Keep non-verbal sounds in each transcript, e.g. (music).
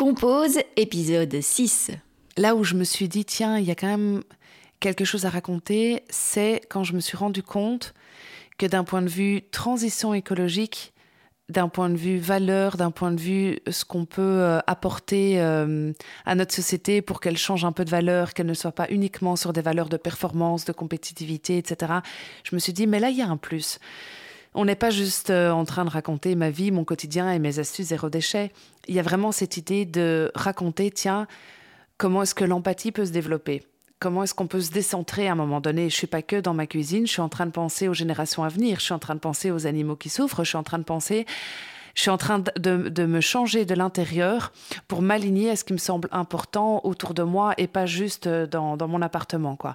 Compose, épisode 6. Là où je me suis dit, tiens, il y a quand même quelque chose à raconter, c'est quand je me suis rendu compte que d'un point de vue transition écologique, d'un point de vue valeur, d'un point de vue ce qu'on peut euh, apporter euh, à notre société pour qu'elle change un peu de valeur, qu'elle ne soit pas uniquement sur des valeurs de performance, de compétitivité, etc. Je me suis dit, mais là, il y a un plus. On n'est pas juste euh, en train de raconter ma vie, mon quotidien et mes astuces zéro déchet. Il y a vraiment cette idée de raconter, tiens, comment est-ce que l'empathie peut se développer? Comment est-ce qu'on peut se décentrer à un moment donné? Je suis pas que dans ma cuisine, je suis en train de penser aux générations à venir, je suis en train de penser aux animaux qui souffrent, je suis en train de penser je suis en train de, me changer de l'intérieur pour m'aligner à ce qui me semble important autour de moi et pas juste euh, dans, mon appartement, quoi.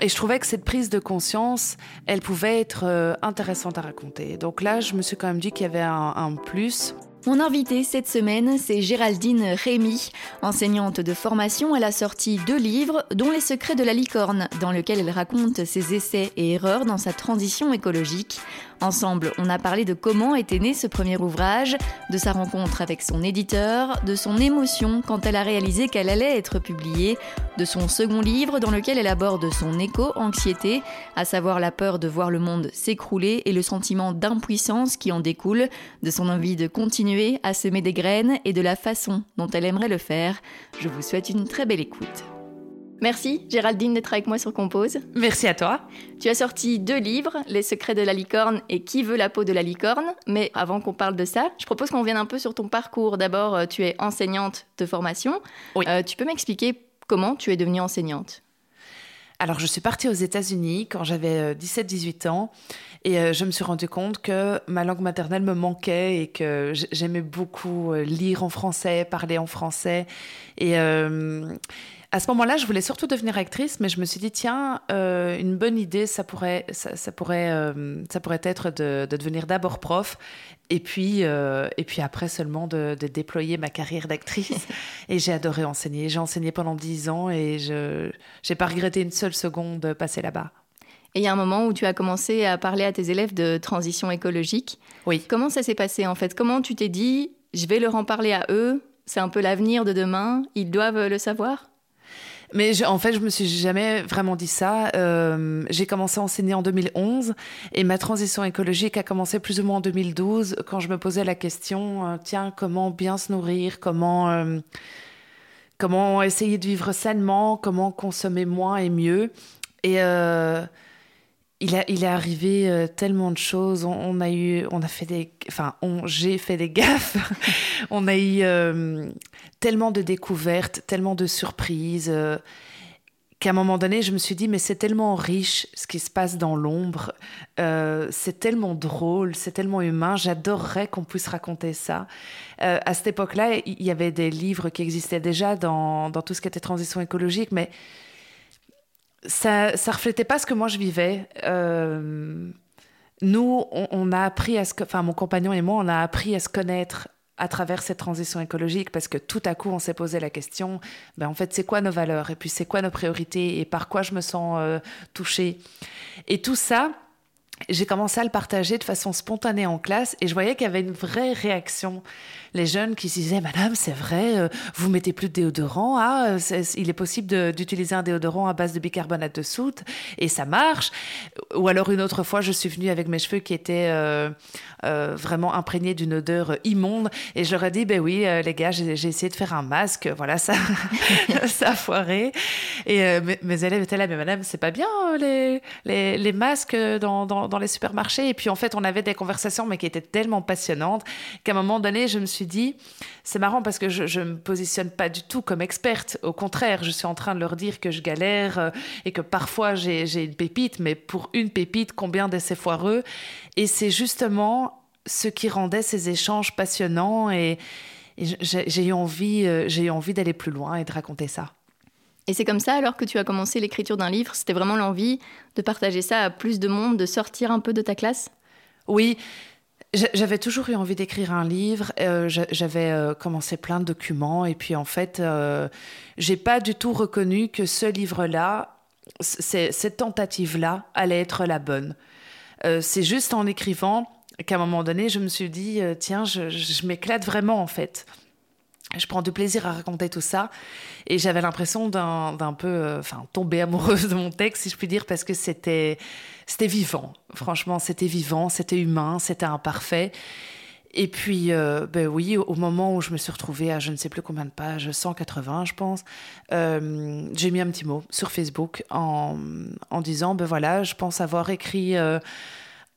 Et je trouvais que cette prise de conscience, elle pouvait être euh, intéressante à raconter. Donc là, je me suis quand même dit qu'il y avait un, plus. Mon invitée cette semaine, c'est Géraldine Rémy. Enseignante de formation, elle a sorti deux livres, dont Les secrets de la licorne, dans lequel elle raconte ses essais et erreurs dans sa transition écologique. Ensemble, on a parlé de comment était né ce premier ouvrage, de sa rencontre avec son éditeur, de son émotion quand elle a réalisé qu'elle allait être publiée, de son second livre dans lequel elle aborde son éco-anxiété, à savoir la peur de voir le monde s'écrouler et le sentiment d'impuissance qui en découle, de son envie de continuer à semer des graines et de la façon dont elle aimerait le faire. Je vous souhaite une très belle écoute. Merci Géraldine d'être avec moi sur Compose. Merci à toi. Tu as sorti deux livres, Les secrets de la licorne et Qui veut la peau de la licorne. Mais avant qu'on parle de ça, je propose qu'on vienne un peu sur ton parcours. D'abord, euh, tu es enseignante de formation. Oui. Euh, tu peux m'expliquer comment tu es devenue enseignante? Alors, je suis partie aux États-Unis quand j'avais 17-18 euh, ans et je me suis rendu compte que ma langue maternelle me manquait et que j'aimais beaucoup lire en français, parler en français. Et, à ce moment-là, je voulais surtout devenir actrice, mais je me suis dit, tiens, euh, une bonne idée, ça pourrait, ça, pourrait, euh, ça pourrait être de, devenir d'abord prof, et puis, euh, et puis après seulement de, déployer ma carrière d'actrice. (laughs) et j'ai adoré enseigner. J'ai enseigné pendant dix ans et je n'ai pas regretté une seule seconde de passer là-bas. Et il y a un moment où tu as commencé à parler à tes élèves de transition écologique. Oui. Comment ça s'est passé en fait? Comment tu t'es dit, je vais leur en parler à eux C'est un peu l'avenir de demain, ils doivent le savoir? Mais en fait, je me suis jamais vraiment dit ça. Euh, j'ai commencé à enseigner en 2011 et ma transition écologique a commencé plus ou moins en 2012 quand je me posais la question euh, tiens, comment bien se nourrir Comment euh, comment essayer de vivre sainement Comment consommer moins et mieux Et il, a, il est arrivé euh, tellement de choses. On, a eu, on a fait des, enfin, j'ai fait des gaffes. (laughs) on a eu euh, tellement de découvertes, tellement de surprises, euh, qu'à un moment donné, je me suis dit, mais c'est tellement riche ce qui se passe dans l'ombre. c'est tellement drôle, c'est tellement humain. J'adorerais qu'on puisse raconter ça. à cette époque-là, il y avait des livres qui existaient déjà dans, dans tout ce qui était transition écologique, mais ça, ça reflétait pas ce que moi je vivais. Euh, nous, on, a appris à ce que, enfin, mon compagnon et moi, on a appris à se connaître à travers cette transition écologique parce que tout à coup, on s'est posé la question, ben, en fait, c'est quoi nos valeurs? Et puis c'est quoi nos priorités? Et par quoi je me sens euh, touchée? Et tout ça, j'ai commencé à le partager de façon spontanée en classe et je voyais qu'il y avait une vraie réaction. Les jeunes qui se disaient Madame, c'est vrai, euh, vous mettez plus de déodorant. Ah, il est possible d'utiliser un déodorant à base de bicarbonate de soude et ça marche. Ou alors une autre fois, je suis venue avec mes cheveux qui étaient euh, euh, vraiment imprégnés d'une odeur immonde et je leur ai dit Ben oui, les gars, j'ai essayé de faire un masque. Voilà, ça, (laughs) (laughs) ça a foiré. Et mes, élèves étaient là Mais Madame, c'est pas bien les, les, les masques dans, dans dans, les supermarchés. Et puis en fait, on avait des conversations, mais qui étaient tellement passionnantes qu'à un moment donné, je me suis dit, c'est marrant parce que je ne me positionne pas du tout comme experte. Au contraire, je suis en train de leur dire que je galère euh, et que parfois j'ai une pépite, mais pour une pépite, combien d'essais foireux? Et c'est justement ce qui rendait ces échanges passionnants et, j'ai eu envie, euh, eu envie d'aller plus loin et de raconter ça. Et c'est comme ça alors que tu as commencé l'écriture d'un livre C'était vraiment l'envie de partager ça à plus de monde, de sortir un peu de ta classe? Oui. J'avais toujours eu envie d'écrire un livre. Euh, j'avais euh, commencé plein de documents et puis en fait, euh, j'ai pas du tout reconnu que ce livre-là, cette tentative-là, allait être la bonne. c'est juste en écrivant qu'à un moment donné, je me suis dit tiens, je m'éclate vraiment en fait. Je prends du plaisir à raconter tout ça. Et j'avais l'impression d'un peu, euh, enfin, tomber amoureuse de mon texte, si je puis dire, parce que c'était, vivant. Franchement, c'était vivant, c'était humain, c'était imparfait. Et puis, euh, ben oui, au moment où je me suis retrouvée à je ne sais plus combien de pages, 180, je pense, euh, j'ai mis un petit mot sur Facebook en, en, disant, ben voilà, je pense avoir écrit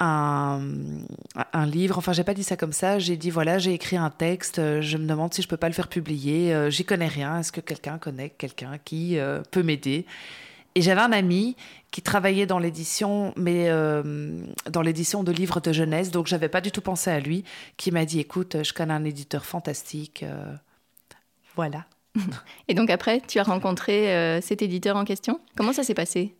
un, livre. Enfin, j'ai pas dit ça comme ça. J'ai dit voilà, j'ai écrit un texte. Euh, je me demande si je peux pas le faire publier. Euh, j'y connais rien. Est-ce que quelqu'un connaît quelqu'un qui euh, peut m'aider? Et j'avais un ami qui travaillait dans l'édition, mais dans l'édition de livres de jeunesse. Donc, j'avais pas du tout pensé à lui. Qui m'a dit écoute, je connais un éditeur fantastique. voilà. (laughs) Et donc après, tu as rencontré cet éditeur en question? Comment ça s'est passé?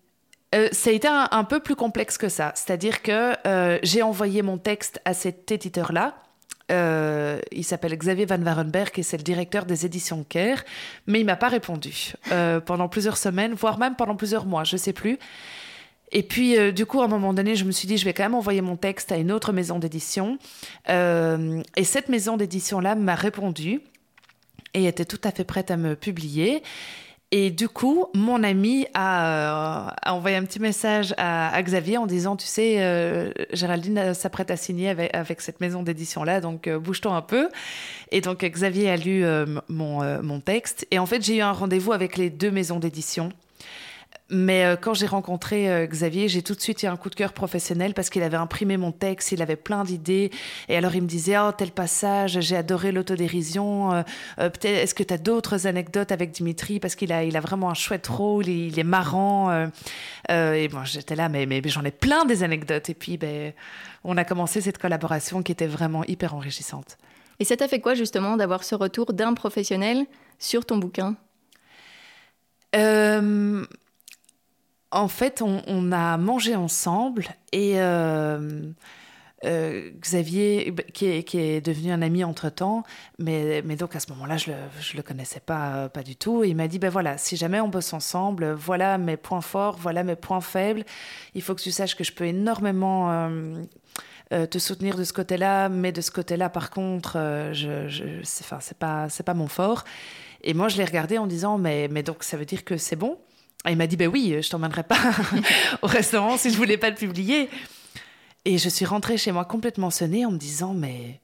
Euh, ça a été un, peu plus complexe que ça. C'est-à-dire que euh, j'ai envoyé mon texte à cet éditeur-là. Euh, il s'appelle Xavier Van Warenberg et c'est le directeur des éditions Caire, mais il m'a pas répondu pendant plusieurs semaines, voire même pendant plusieurs mois, je sais plus. Et puis, du coup, à un moment donné, je me suis dit, je vais quand même envoyer mon texte à une autre maison d'édition. et cette maison d'édition-là m'a répondu et était tout à fait prête à me publier. Et du coup, mon ami a, euh, envoyé un petit message à, Xavier en disant, tu sais, euh, Géraldine s'apprête à signer avec, cette maison d'édition-là, donc euh, bouge-toi un peu. Et donc Xavier a lu mon, mon texte. Et en fait, j'ai eu un rendez-vous avec les deux maisons d'édition. Mais euh, quand j'ai rencontré euh, Xavier, j'ai tout de suite eu un coup de cœur professionnel parce qu'il avait imprimé mon texte, il avait plein d'idées. Et alors il me disait, oh, tel passage, j'ai adoré l'autodérision. Euh, peut-être, est-ce que tu as d'autres anecdotes avec Dimitri? Parce qu'il a, il a vraiment un chouette rôle, il, est marrant. et bon, j'étais là, mais, mais, j'en ai plein des anecdotes. Et puis, ben, on a commencé cette collaboration qui était vraiment hyper enrichissante. Et ça t'a fait quoi justement d'avoir ce retour d'un professionnel sur ton bouquin? En fait, on, a mangé ensemble et euh, euh, Xavier, qui est, devenu un ami entre-temps, mais, donc à ce moment-là, je ne le, connaissais pas, pas du tout. Et il m'a dit, ben voilà, si jamais on bosse ensemble, voilà mes points forts, voilà mes points faibles. Il faut que tu saches que je peux énormément... Euh, te soutenir de ce côté-là, mais de ce côté-là, par contre, je, je c'est pas, pas mon fort. Et moi, je l'ai regardé en disant, mais, mais donc ça veut dire que c'est bon? Et il m'a dit, ben oui, je t'emmènerai pas (laughs) au restaurant si je voulais pas le publier. Et je suis rentrée chez moi complètement sonnée en me disant, mais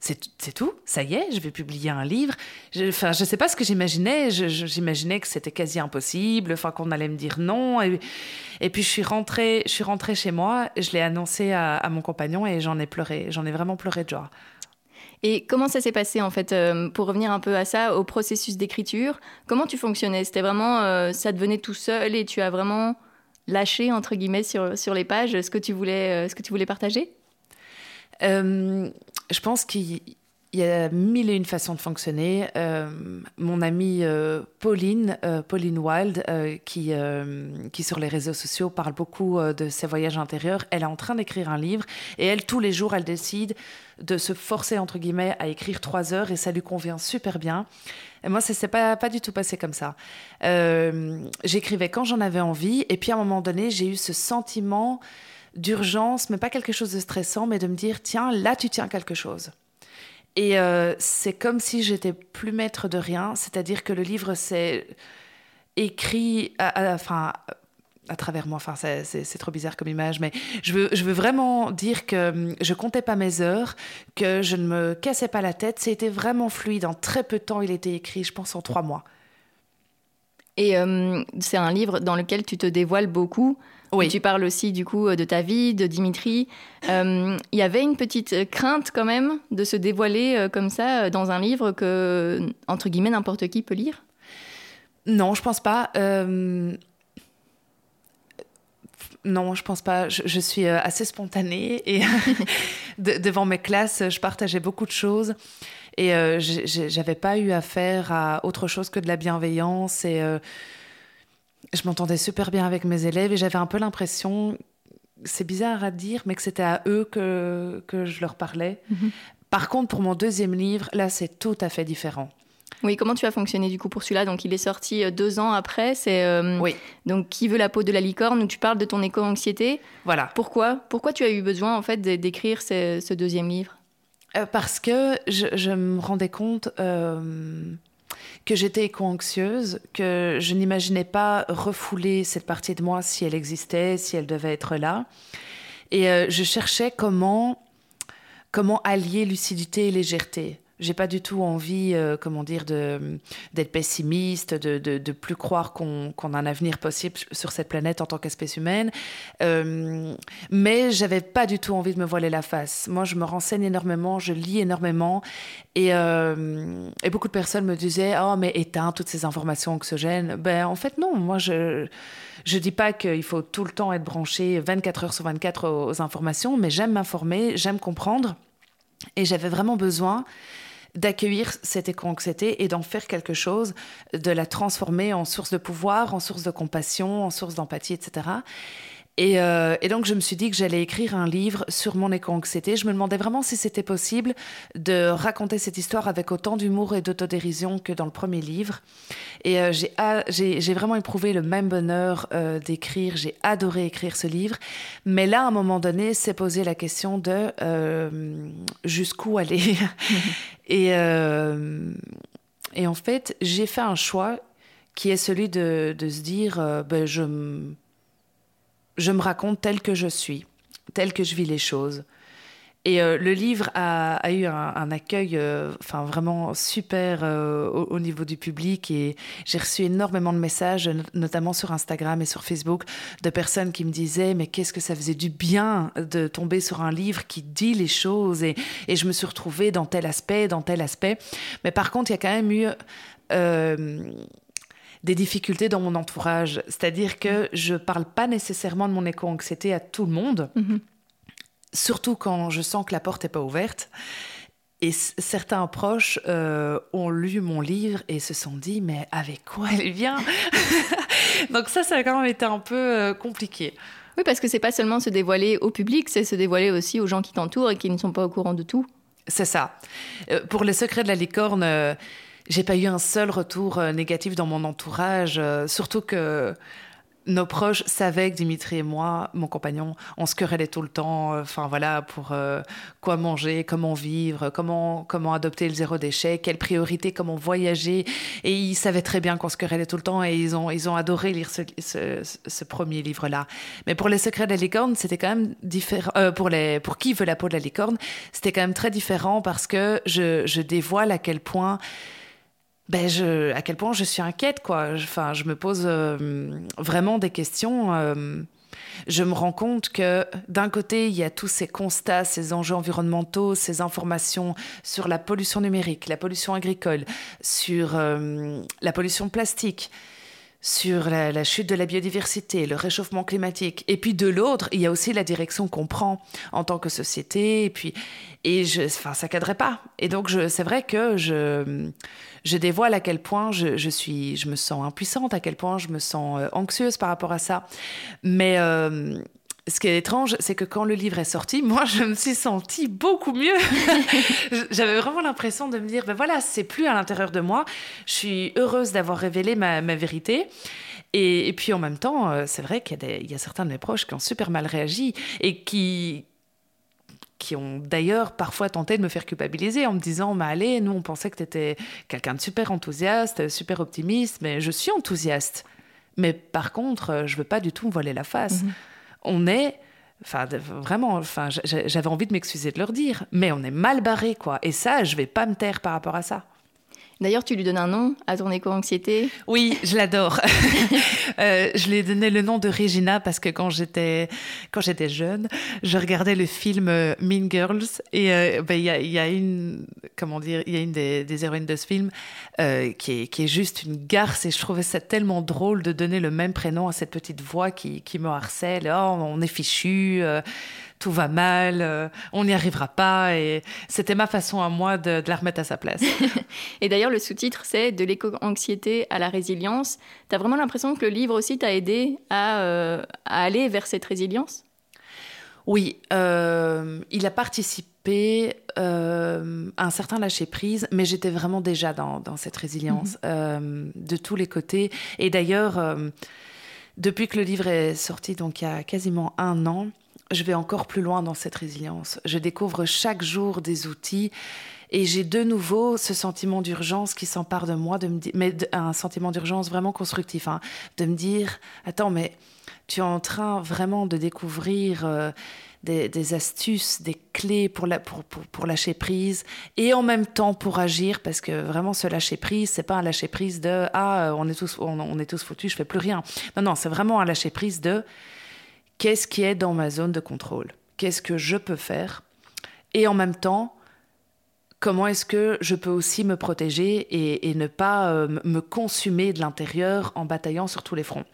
c'est tout, ça y est, je vais publier un livre. Enfin, je, sais pas ce que j'imaginais. J'imaginais que c'était quasi impossible, enfin qu'on allait me dire non. Et, et, puis je suis rentrée, je suis rentrée chez moi, je l'ai annoncé à, à, mon compagnon et j'en ai pleuré. J'en ai vraiment pleuré de joie. Et comment ça s'est passé en fait euh, Pour revenir un peu à ça, au processus d'écriture, comment tu fonctionnais? C'était vraiment, euh, ça devenait tout seul et tu as vraiment lâché entre guillemets sur, sur les pages ce que tu voulais, euh, ce que tu voulais partager? Je pense qu'il il y a mille et une façons de fonctionner. Euh, mon amie euh, Pauline, euh, Pauline Wild, qui, qui sur les réseaux sociaux parle beaucoup de ses voyages intérieurs, elle est en train d'écrire un livre et elle, tous les jours, elle décide de se forcer, entre guillemets, à écrire trois heures et ça lui convient super bien. Et moi, ça s'est pas, pas du tout passé comme ça. J'écrivais quand j'en avais envie et puis à un moment donné, j'ai eu ce sentiment d'urgence, mais pas quelque chose de stressant, mais de me dire, tiens, là, tu tiens quelque chose. Et euh, c'est comme si j'étais plus maître de rien, c'est-à-dire que le livre s'est écrit, à, enfin, à travers moi. Enfin, c'est trop bizarre comme image, mais je veux, je veux vraiment dire que hum, je comptais pas mes heures, que je ne me cassais pas la tête. C'était vraiment fluide. En très peu de temps, il était écrit, je pense, en trois mois. Et hum, c'est un livre dans lequel tu te dévoiles beaucoup. Oui. Tu parles aussi du coup de ta vie, de Dimitri. Euh, il y avait une petite crainte quand même de se dévoiler euh, comme ça euh, dans un livre que, entre guillemets, n'importe qui peut lire? Non, je pense pas. Non, je pense pas. Je, suis assez spontanée et (laughs) devant mes classes, je partageais beaucoup de choses et j'avais pas eu affaire à autre chose que de la bienveillance et je m'entendais super bien avec mes élèves et j'avais un peu l'impression, c'est bizarre à dire, mais que c'était à eux que, que je leur parlais. Mhm. Par contre, pour mon deuxième livre, là, c'est tout à fait différent. Oui, comment tu as fonctionné du coup pour celui-là? Donc, il est sorti euh, deux ans après. C'est euh, oui. donc qui veut la peau de la licorne? Où tu parles de ton éco-anxiété. Voilà. Pourquoi? Pourquoi tu as eu besoin en fait d'écrire ce, ce deuxième livre? Parce que je, me rendais compte que j'étais éco-anxieuse, que je n'imaginais pas refouler cette partie de moi si elle existait, si elle devait être là. Et je cherchais comment, comment allier lucidité et légèreté. J'ai pas du tout envie, euh, comment dire, d'être pessimiste, de, de, plus croire qu'on a un avenir possible sur cette planète en tant qu'espèce humaine. Euh, mais j'avais pas du tout envie de me voiler la face. Moi, je me renseigne énormément, je lis énormément, et, euh, et beaucoup de personnes me disaient, oh mais éteins toutes ces informations anxiogènes. Ben en fait non, moi je je dis pas qu'il faut tout le temps être branché 24 heures sur 24 aux informations, mais j'aime m'informer, j'aime comprendre. Et j'avais vraiment besoin d'accueillir cette éco-anxiété et d'en faire quelque chose, de la transformer en source de pouvoir, en source de compassion, en source d'empathie, etc. Euh, et, donc, je me suis dit que j'allais écrire un livre sur mon éco-anxiété. Je me demandais vraiment si c'était possible de raconter cette histoire avec autant d'humour et d'autodérision que dans le premier livre. Et euh, j'ai vraiment éprouvé le même bonheur euh, d'écrire. J'ai adoré écrire ce livre. Mais là, à un moment donné, s'est posé la question de jusqu'où aller. (laughs) et, et en fait, j'ai fait un choix qui est celui de, de se dire, ben, je je me raconte tel que je suis, tel que je vis les choses. Et euh, le livre a, eu un, accueil, euh, vraiment super euh, au, niveau du public. Et j'ai reçu énormément de messages, notamment sur Instagram et sur Facebook, de personnes qui me disaient mais qu'est-ce que ça faisait du bien de tomber sur un livre qui dit les choses. Et je me suis retrouvée dans tel aspect, dans tel aspect. Mais par contre, il y a quand même eu des difficultés dans mon entourage. C'est-à-dire que je ne parle pas nécessairement de mon éco-anxiété à tout le monde, mhm. surtout quand je sens que la porte n'est pas ouverte. Et certains proches euh, ont lu mon livre et se sont dit, mais avec quoi elle vient? (laughs) Donc ça, ça a quand même été un peu euh, compliqué. Oui, parce que c'est pas seulement se dévoiler au public, c'est se dévoiler aussi aux gens qui t'entourent et qui ne sont pas au courant de tout. C'est ça. Euh, pour les secrets de la licorne, j'ai pas eu un seul retour euh, négatif dans mon entourage, euh, surtout que nos proches savaient que Dimitri et moi, mon compagnon, on se querellait tout le temps. Euh, enfin voilà, pour quoi manger, comment vivre, comment comment adopter le zéro déchet, quelle priorité, comment voyager. Et ils savaient très bien qu'on se querellait tout le temps et ils ont ils ont adoré lire ce, ce, premier livre là. Mais pour les secrets de la licorne, c'était quand même différent. pour pour qui veut la peau de la licorne, c'était quand même très différent parce que je, je dévoile à quel point ben à quel point je suis inquiète, quoi. Enfin, je me pose euh, vraiment des questions. Euh, je me rends compte que d'un côté, il y a tous ces constats, ces enjeux environnementaux, ces informations sur la pollution numérique, la pollution agricole, sur euh, la pollution plastique, sur la, chute de la biodiversité, le réchauffement climatique. Et puis de l'autre, il y a aussi la direction qu'on prend en tant que société. Et puis, et je, enfin, ça cadrait pas. Et donc, c'est vrai que je, je dévoile à quel point je, suis, je me sens impuissante, à quel point je me sens euh, anxieuse par rapport à ça. Mais euh, ce qui est étrange, c'est que quand le livre est sorti, (laughs) moi, je me suis sentie beaucoup mieux. (laughs) J'avais vraiment l'impression de me dire, ben voilà, c'est plus à l'intérieur de moi. Je suis heureuse d'avoir révélé ma, vérité. Et, puis en même temps, euh, c'est vrai qu'il y, y, a certains de mes proches qui ont super mal réagi et qui, qui ont d'ailleurs parfois tenté de me faire culpabiliser en me disant mais allez nous on pensait que tu étais quelqu'un de super enthousiaste super optimiste mais je suis enthousiaste mais par contre je veux pas du tout me voiler la face mhm on est Enfin, vraiment, enfin, j'avais envie de m'excuser de leur dire, mais on est mal barré, quoi. Et ça, je vais pas me taire par rapport à ça. D'ailleurs, tu lui donnes un nom à ton éco-anxiété Oui, je l'adore. (laughs) euh, je lui ai donné le nom de Regina parce que quand j'étais quand j'étais jeune, je regardais le film euh, Mean Girls et euh, ben, il y, a, une comment dire, y a une des, des, héroïnes de ce film qui, est, qui est juste une garce et je trouvais ça tellement drôle de donner le même prénom à cette petite voix qui, qui me harcèle. Oh, on est fichu. Euh, tout va mal, euh, on n'y arrivera pas. Et c'était ma façon à moi de, la remettre à sa place. (laughs) et d'ailleurs, le sous-titre, c'est De l'éco-anxiété à la résilience. Tu as vraiment l'impression que le livre aussi t'a aidé à, euh, aller vers cette résilience? Oui, euh, il a participé à un certain lâcher-prise, mais j'étais vraiment déjà dans, cette résilience mhm. de tous les côtés. Et d'ailleurs, depuis que le livre est sorti, donc il y a quasiment un an, je vais encore plus loin dans cette résilience. Je découvre chaque jour des outils et j'ai de nouveau ce sentiment d'urgence qui s'empare de moi, de me mais un sentiment d'urgence vraiment constructif, hein, de me dire attends, mais tu es en train vraiment de découvrir euh, des, astuces, des clés pour, pour, pour, lâcher prise et en même temps pour agir, parce que vraiment ce lâcher prise, c'est pas un lâcher prise de ah on est tous on est tous foutus, je fais plus rien. Non non, c'est vraiment un lâcher prise de qu'est-ce qui est dans ma zone de contrôle, qu'est-ce que je peux faire? Et en même temps comment est-ce que je peux aussi me protéger et, ne pas euh, me consumer de l'intérieur en bataillant sur tous les fronts?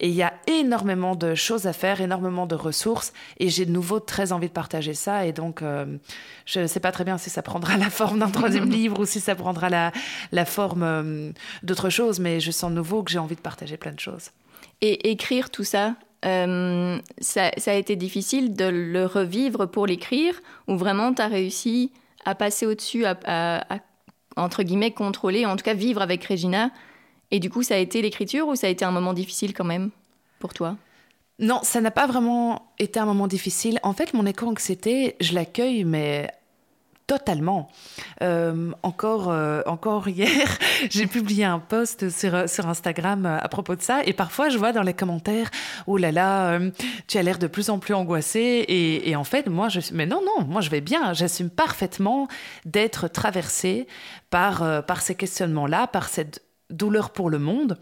Et il y a énormément de choses à faire, énormément de ressources, et j'ai de nouveau très envie de partager ça. Et donc, euh, je ne sais pas très bien si ça prendra la forme d'un troisième (laughs) livre ou si ça prendra la, la forme euh, d'autre chose, mais je sens de nouveau que j'ai envie de partager plein de choses. Et écrire tout ça, ça, ça, a été difficile de le revivre pour l'écrire, ou vraiment tu as réussi à passer au-dessus, à, entre guillemets, contrôler, en tout cas vivre avec Regina. Et du coup, ça a été l'écriture ou ça a été un moment difficile quand même pour toi? Non, ça n'a pas vraiment été un moment difficile. En fait, mon éco-anxiété, je l'accueille, mais Totalement. Euh, encore, euh, encore hier, (laughs) j'ai publié un post sur, Instagram à propos de ça. Et parfois, je vois dans les commentaires, oh là là, euh, tu as l'air de plus en plus angoissée. Et, en fait, moi, je mais non, non, moi, je vais bien. J'assume parfaitement d'être traversée par, par ces questionnements-là, par cette douleur pour le monde.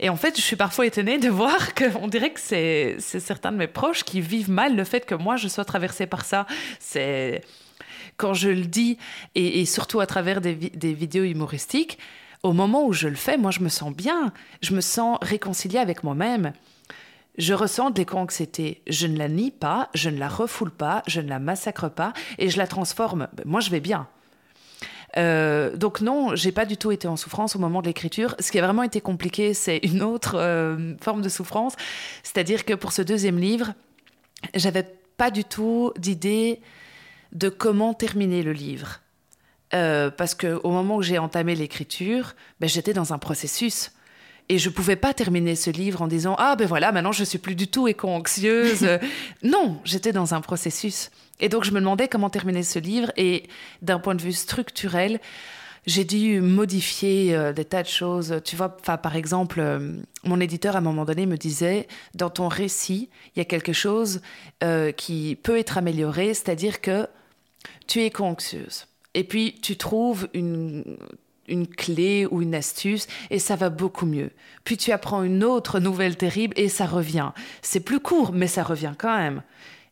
Et en fait, je suis parfois étonnée de voir qu'on dirait que c'est certains de mes proches qui vivent mal le fait que moi, je sois traversée par ça. C'est quand je le dis, et, surtout à travers des, vidéos humoristiques, au moment où je le fais, moi, je me sens bien, je me sens réconciliée avec moi-même. Je ressens de l'éco-anxiété. Je ne la nie pas, je ne la refoule pas, je ne la massacre pas, et je la transforme. Ben, moi, je vais bien. Euh, donc non, j'ai pas du tout été en souffrance au moment de l'écriture. Ce qui a vraiment été compliqué, c'est une autre euh, forme de souffrance, c'est-à-dire que pour ce deuxième livre, j'avais pas du tout d'idée de comment terminer le livre. Euh, parce qu'au moment où j'ai entamé l'écriture, ben, j'étais dans un processus. Et je ne pouvais pas terminer ce livre en disant Ah ben voilà, maintenant je suis plus du tout éco-anxieuse. (laughs) non, j'étais dans un processus. Et donc je me demandais comment terminer ce livre. Et d'un point de vue structurel, j'ai dû modifier euh, des tas de choses. Tu vois, par exemple, euh, mon éditeur à un moment donné me disait dans ton récit, il y a quelque chose qui peut être amélioré, c'est-à-dire que tu es anxieuse Et puis, tu trouves une, une clé ou une astuce et ça va beaucoup mieux. Puis tu apprends une autre nouvelle terrible et ça revient. C'est plus court, mais ça revient quand même.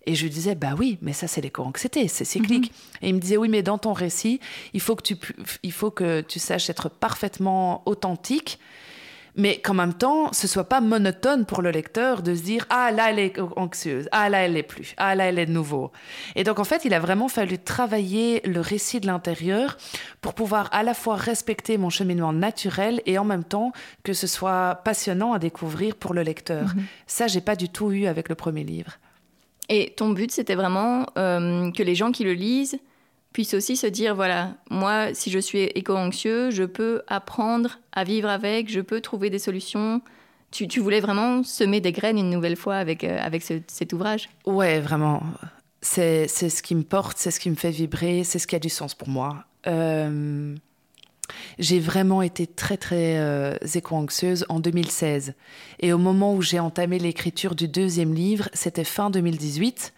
Et je lui disais, bah oui, mais ça c'est l'éco-anxiété, c'est cyclique. Mhm. Et il me disait, oui, mais dans ton récit, il faut que tu, il faut que tu saches être parfaitement authentique mais qu'en même temps, ce soit pas monotone pour le lecteur de se dire ah là elle est anxieuse, ah là elle est plus, ah là elle est de nouveau. Et donc en fait, il a vraiment fallu travailler le récit de l'intérieur pour pouvoir à la fois respecter mon cheminement naturel et en même temps que ce soit passionnant à découvrir pour le lecteur. Ça, mhm. Ça, j'ai pas du tout eu avec le premier livre. Et ton but, c'était vraiment euh, que les gens qui le lisent puisse aussi se dire, voilà, moi, si je suis éco-anxieux, je peux apprendre à vivre avec, je peux trouver des solutions. Tu, tu voulais vraiment semer des graines une nouvelle fois avec, euh, avec cet ouvrage? Ouais, vraiment. C'est ce qui me porte, c'est ce qui me fait vibrer, c'est ce qui a du sens pour moi. Euh, j'ai vraiment été très très euh, éco-anxieuse en 2016. Et au moment où j'ai entamé l'écriture du deuxième livre, c'était fin 2018.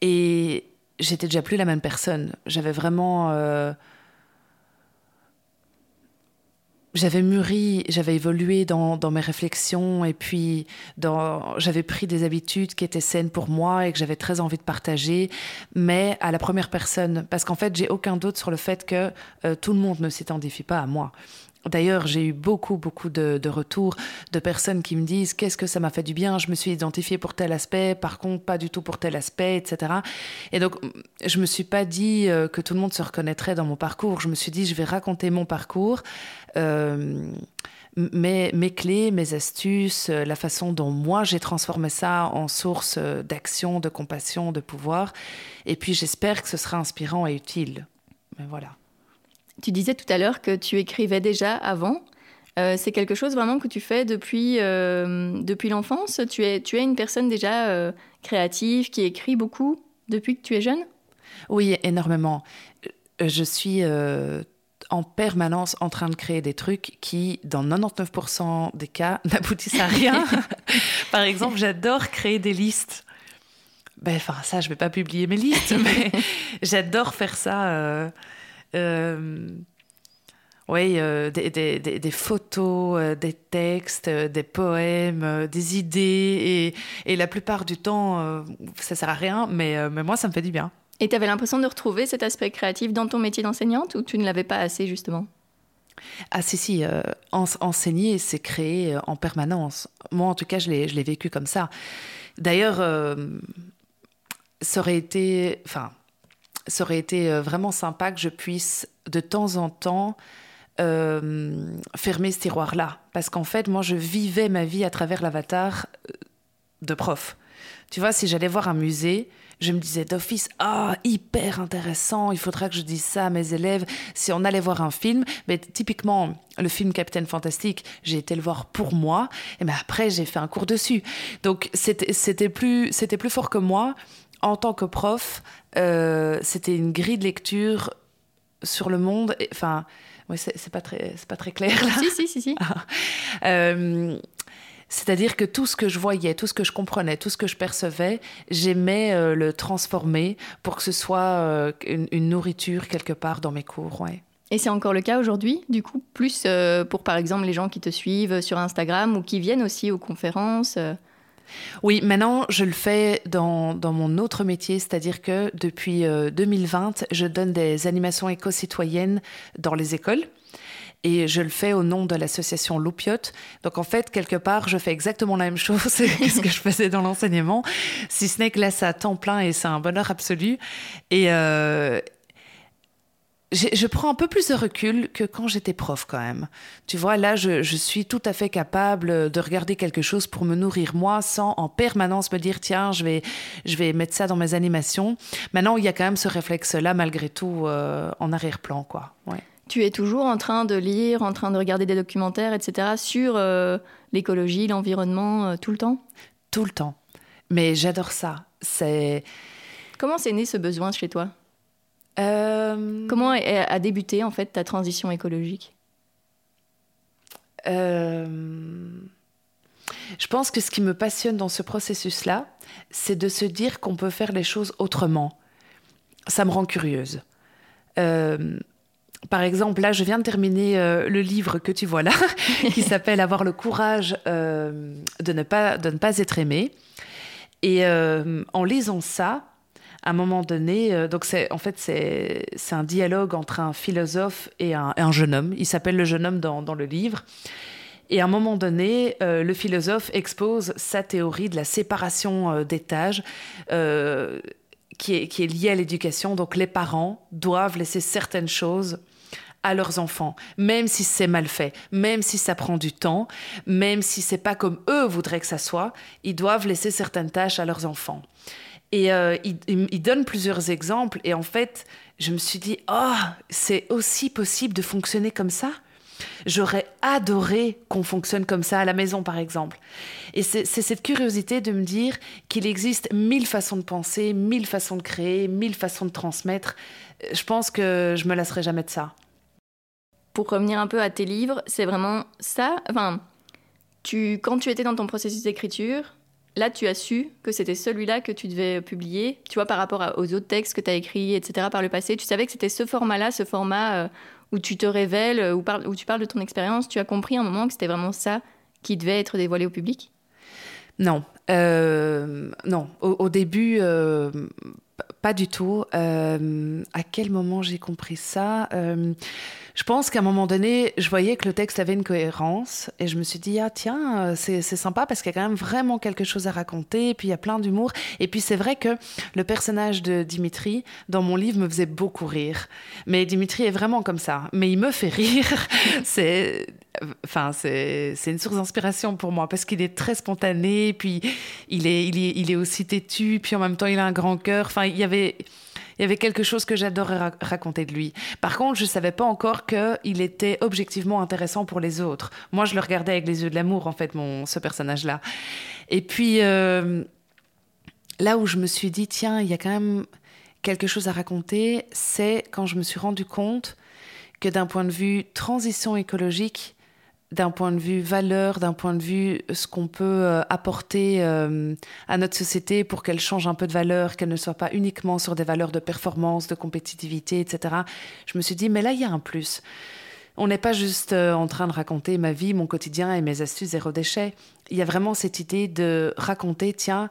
Et j'étais déjà plus la même personne. J'avais vraiment. Euh, j'avais mûri, j'avais évolué dans, mes réflexions et puis j'avais pris des habitudes qui étaient saines pour moi et que j'avais très envie de partager, mais à la première personne, parce qu'en fait j'ai aucun doute sur le fait que euh, tout le monde ne s'identifie pas à moi. D'ailleurs, j'ai eu beaucoup, beaucoup de, retours de personnes qui me disent qu'est-ce que ça m'a fait du bien, je me suis identifiée pour tel aspect, par contre pas du tout pour tel aspect, etc. Et donc, je me suis pas dit euh, que tout le monde se reconnaîtrait dans mon parcours. Je me suis dit, je vais raconter mon parcours. Euh, mes, mes, clés, mes astuces, euh, la façon dont moi j'ai transformé ça en source d'action, de compassion, de pouvoir. Et puis j'espère que ce sera inspirant et utile. Mais voilà. Tu disais tout à l'heure que tu écrivais déjà avant. c'est quelque chose vraiment que tu fais depuis, depuis l'enfance? Tu es, tu es une personne déjà créative qui écrit beaucoup depuis que tu es jeune? Oui, énormément. Je suis en permanence en train de créer des trucs qui, dans 99% des cas, (laughs) n'aboutissent à rien. (laughs) Par exemple, j'adore créer des listes. Ben, enfin, ça, je vais pas publier mes listes, (laughs) mais j'adore faire ça. Euh, euh, oui, euh, des, des, des, photos, des textes, des poèmes, des idées. Et, et, la plupart du temps, ça sert à rien, mais, mais moi, ça me fait du bien. Et tu avais l'impression de retrouver cet aspect créatif dans ton métier d'enseignante ou tu ne l'avais pas assez justement? Ah si, si, euh, enseigner, c'est créer euh, en permanence. Moi, en tout cas, je l'ai vécu comme ça. D'ailleurs, euh, ça aurait été, enfin, ça aurait été vraiment sympa que je puisse de temps en temps fermer ce tiroir-là. Parce qu'en fait, moi, je vivais ma vie à travers l'avatar de prof. Tu vois, si j'allais voir un musée, je me disais d'office, ah, hyper intéressant, il faudra que je dise ça à mes élèves. Si on allait voir un film, mais typiquement, le film Capitaine Fantastique, j'ai été le voir pour moi, et ben après, j'ai fait un cours dessus. Donc, c'était plus, plus fort que moi. En tant que prof, euh, c'était une grille de lecture sur le monde. Enfin, ouais, c'est pas très, c'est pas très clair là. Si, si, si, si. euh, c'est-à-dire que tout ce que je voyais, tout ce que je comprenais, tout ce que je percevais, j'aimais euh, le transformer pour que ce soit euh, une, nourriture quelque part dans mes cours. Ouais. Et c'est encore le cas aujourd'hui, du coup, plus pour par exemple les gens qui te suivent sur Instagram ou qui viennent aussi aux conférences oui, maintenant, je le fais dans, dans mon autre métier, c'est-à-dire que depuis 2020, je donne des animations éco-citoyennes dans les écoles et je le fais au nom de l'association Loupiote. Donc en fait, quelque part, je fais exactement la même chose (laughs) que ce que je faisais dans l'enseignement, si ce n'est que là, c'est à temps plein et c'est un bonheur absolu. Et euh, je prends un peu plus de recul que quand j'étais prof quand même. Tu vois, là, je, je, suis tout à fait capable de regarder quelque chose pour me nourrir moi, sans en permanence me dire, tiens, je vais, je vais mettre ça dans mes animations. Maintenant, il y a quand même ce réflexe-là, malgré tout, euh, en arrière-plan, quoi. Ouais tu es toujours en train de lire, en train de regarder des documentaires, etc., sur euh, l'écologie, l'environnement, euh, tout le temps? Tout le temps. Mais j'adore ça. C'est. Comment c'est né ce besoin chez toi? Comment a débuté en fait ta transition écologique? Je pense que ce qui me passionne dans ce processus-là, c'est de se dire qu'on peut faire les choses autrement. Ça me rend curieuse. Euh, par exemple, là, je viens de terminer euh, le livre que tu vois là, (laughs) qui (laughs) s'appelle Avoir le courage euh, de, ne pas, de ne pas être aimé. Et euh, en lisant ça, à un moment donné, donc c'est en fait c'est un dialogue entre un philosophe et un, jeune homme. Il s'appelle le jeune homme dans, le livre. Et à un moment donné, le philosophe expose sa théorie de la séparation d'étages qui est, qui est liée à l'éducation. Donc les parents doivent laisser certaines choses à leurs enfants, même si c'est mal fait, même si ça prend du temps, même si c'est pas comme eux voudraient que ça soit, ils doivent laisser certaines tâches à leurs enfants. Et euh, il, donne plusieurs exemples, et en fait, je me suis dit, oh, c'est aussi possible de fonctionner comme ça J'aurais adoré qu'on fonctionne comme ça à la maison, par exemple. Et c'est cette curiosité de me dire qu'il existe mille façons de penser, mille façons de créer, mille façons de transmettre. Je pense que je me lasserai jamais de ça pour revenir un peu à tes livres, c'est vraiment ça. Enfin, tu, quand tu étais dans ton processus d'écriture, là, tu as su que c'était celui-là que tu devais publier. Tu vois, par rapport aux autres textes que tu as écrits, etc., par le passé, tu savais que c'était ce format-là, ce format euh, où tu te révèles, euh, où, tu parles de ton expérience. Tu as compris à un moment que c'était vraiment ça qui devait être dévoilé au public? Non. Euh, non. Au, début, pas du tout. à quel moment j'ai compris ça je pense qu'à un moment donné, je voyais que le texte avait une cohérence et je me suis dit, ah tiens, euh, c'est sympa parce qu'il y a quand même vraiment quelque chose à raconter et puis il y a plein d'humour. Et puis c'est vrai que le personnage de Dimitri, dans mon livre, me faisait beaucoup rire. Mais Dimitri est vraiment comme ça. Mais il me fait rire. (laughs) c'est enfin c'est une source d'inspiration pour moi parce qu'il est très spontané puis il est, il est il est aussi têtu puis en même temps il a un grand cœur enfin il y avait il y avait quelque chose que j'adorais raconter de lui. Par contre, je savais pas encore qu'il était objectivement intéressant pour les autres. Moi, je le regardais avec les yeux de l'amour, en fait, mon, ce personnage-là. Et puis, euh, là où je me suis dit, tiens, il y a quand même quelque chose à raconter, c'est quand je me suis rendu compte que d'un point de vue transition écologique, d'un point de vue valeur, d'un point de vue ce qu'on peut euh, apporter euh, à notre société pour qu'elle change un peu de valeur, qu'elle ne soit pas uniquement sur des valeurs de performance, de compétitivité, etc. Je me suis dit, mais là, il y a un plus. On n'est pas juste euh, en train de raconter ma vie, mon quotidien et mes astuces zéro déchet. Il y a vraiment cette idée de raconter, tiens,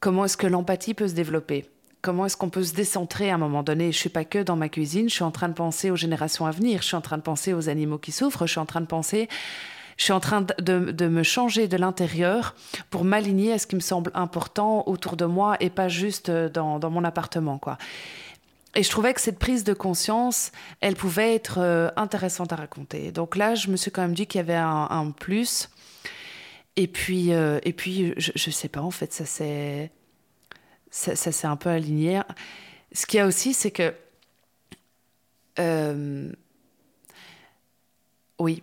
comment est-ce que l'empathie peut se développer? Comment est-ce qu'on peut se décentrer à un moment donné? Je suis pas que dans ma cuisine, je suis en train de penser aux générations à venir, je suis en train de penser aux animaux qui souffrent, je suis en train de penser je suis en train de, me changer de l'intérieur pour m'aligner à ce qui me semble important autour de moi et pas juste dans, mon appartement, quoi. Et je trouvais que cette prise de conscience, elle pouvait être euh, intéressante à raconter. Donc là, je me suis quand même dit qu'il y avait un, plus. Et puis, euh, et puis, je, je sais pas, en fait, ça c'est ça, s'est un peu aligné. Ce qu'il y a aussi, c'est que. Euh, oui,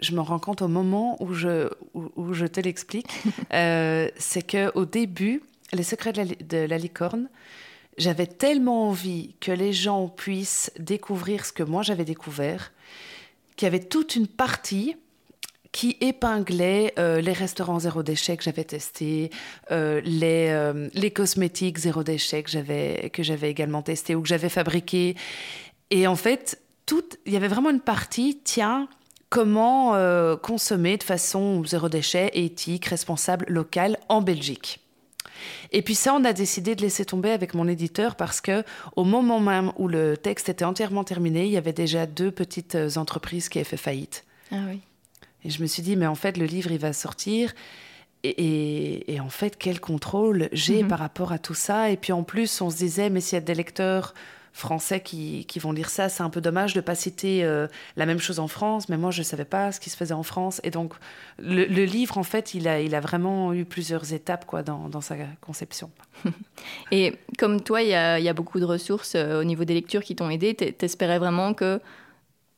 je me rends compte au moment où je, où, je te l'explique. (laughs) euh, c'est qu'au début, Les secrets de la, de la licorne, j'avais tellement envie que les gens puissent découvrir ce que moi j'avais découvert, qu'il y avait toute une partie qui épinglait euh, les restaurants zéro déchet que j'avais testés, euh, les, euh, les cosmétiques zéro déchet que j'avais, que j'avais également testés ou que j'avais fabriqués. Et en fait, il y avait vraiment une partie, tiens, comment consommer de façon zéro déchet, éthique, responsable, locale en Belgique. Et puis ça, on a décidé de laisser tomber avec mon éditeur parce que au moment même où le texte était entièrement terminé, il y avait déjà deux petites entreprises qui avaient fait faillite. Ah oui. Et je me suis dit, mais en fait, le livre, il va sortir. Et, en fait, quel contrôle j'ai mhm. par rapport à tout ça Et puis en plus, on se disait, mais s'il y a des lecteurs français qui, vont lire ça, c'est un peu dommage de ne pas citer euh, la même chose en France. Mais moi, je ne savais pas ce qui se faisait en France. Et donc, le, livre, en fait, il a, il a vraiment eu plusieurs étapes quoi, dans, dans sa conception. (laughs) Et comme toi, il y a, y a, beaucoup de ressources euh, au niveau des lectures qui t'ont aidé. T'espérais vraiment que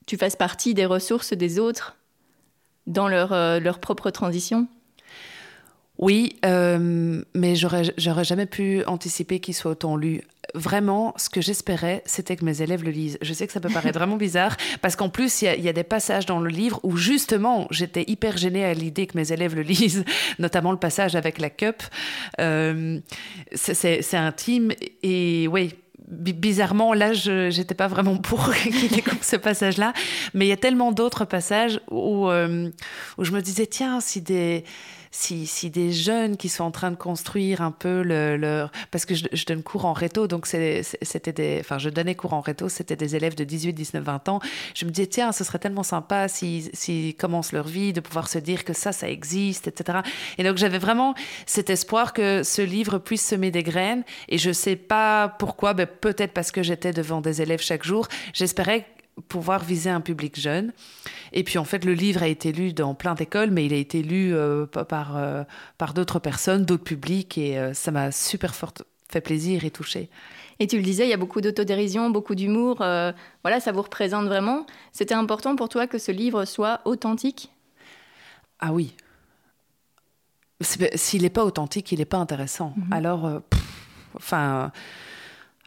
tu fasses partie des ressources des autres dans leur, euh, leur propre transition? Oui, euh, mais j'aurais, j'aurais jamais pu anticiper qu'il soit autant lu. Vraiment, ce que j'espérais, c'était que mes élèves le lisent. Je sais que ça peut paraître vraiment bizarre, (laughs) parce qu'en plus, il y, a des passages dans le livre où justement, j'étais hyper gênée à l'idée que mes élèves le lisent, (laughs) notamment le passage avec la cup. Euh, c'est, c'est intime, et oui, bizarrement, là, je n'étais pas vraiment pour (laughs) qu'il découpe ce passage-là. Mais il y a tellement d'autres passages où, euh, où je me disais, tiens, si des si, si, des jeunes qui sont en train de construire un peu leur... Parce que je, donne cours en réto, donc c'était des... Enfin, je donnais cours en réto, c'était des élèves de 18, 19, 20 ans. Je me disais, tiens, ce serait tellement sympa s'ils si, commencent leur vie, de pouvoir se dire que ça, ça existe, etc. Et donc, j'avais vraiment cet espoir que ce livre puisse semer des graines. Et je sais pas pourquoi, ben, peut-être parce que j'étais devant des élèves chaque jour. J'espérais pouvoir viser un public jeune. Et puis en fait, le livre a été lu dans plein d'écoles, mais il a été lu euh, par, euh, par d'autres personnes, d'autres publics, et euh, ça m'a super fort fait plaisir et touché. Et tu le disais, il y a beaucoup d'autodérision, beaucoup d'humour. voilà, ça vous représente vraiment. C'était important pour toi que ce livre soit authentique? Ah oui. S'il n'est pas authentique, il n'est pas intéressant. Mhm. Alors, enfin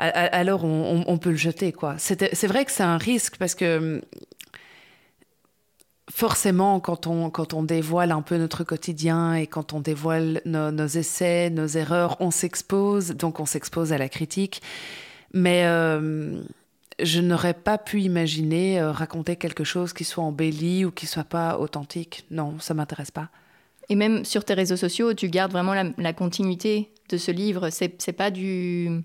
alors on, peut le jeter. quoi. C'est vrai que c'est un risque parce que forcément, quand on, quand on dévoile un peu notre quotidien et quand on dévoile nos, essais, nos erreurs, on s'expose, donc on s'expose à la critique. Mais euh, je n'aurais pas pu imaginer euh, raconter quelque chose qui soit embelli ou qui soit pas authentique. Non, ça m'intéresse pas. Et même sur tes réseaux sociaux, tu gardes vraiment la, continuité de ce livre. C'est pas du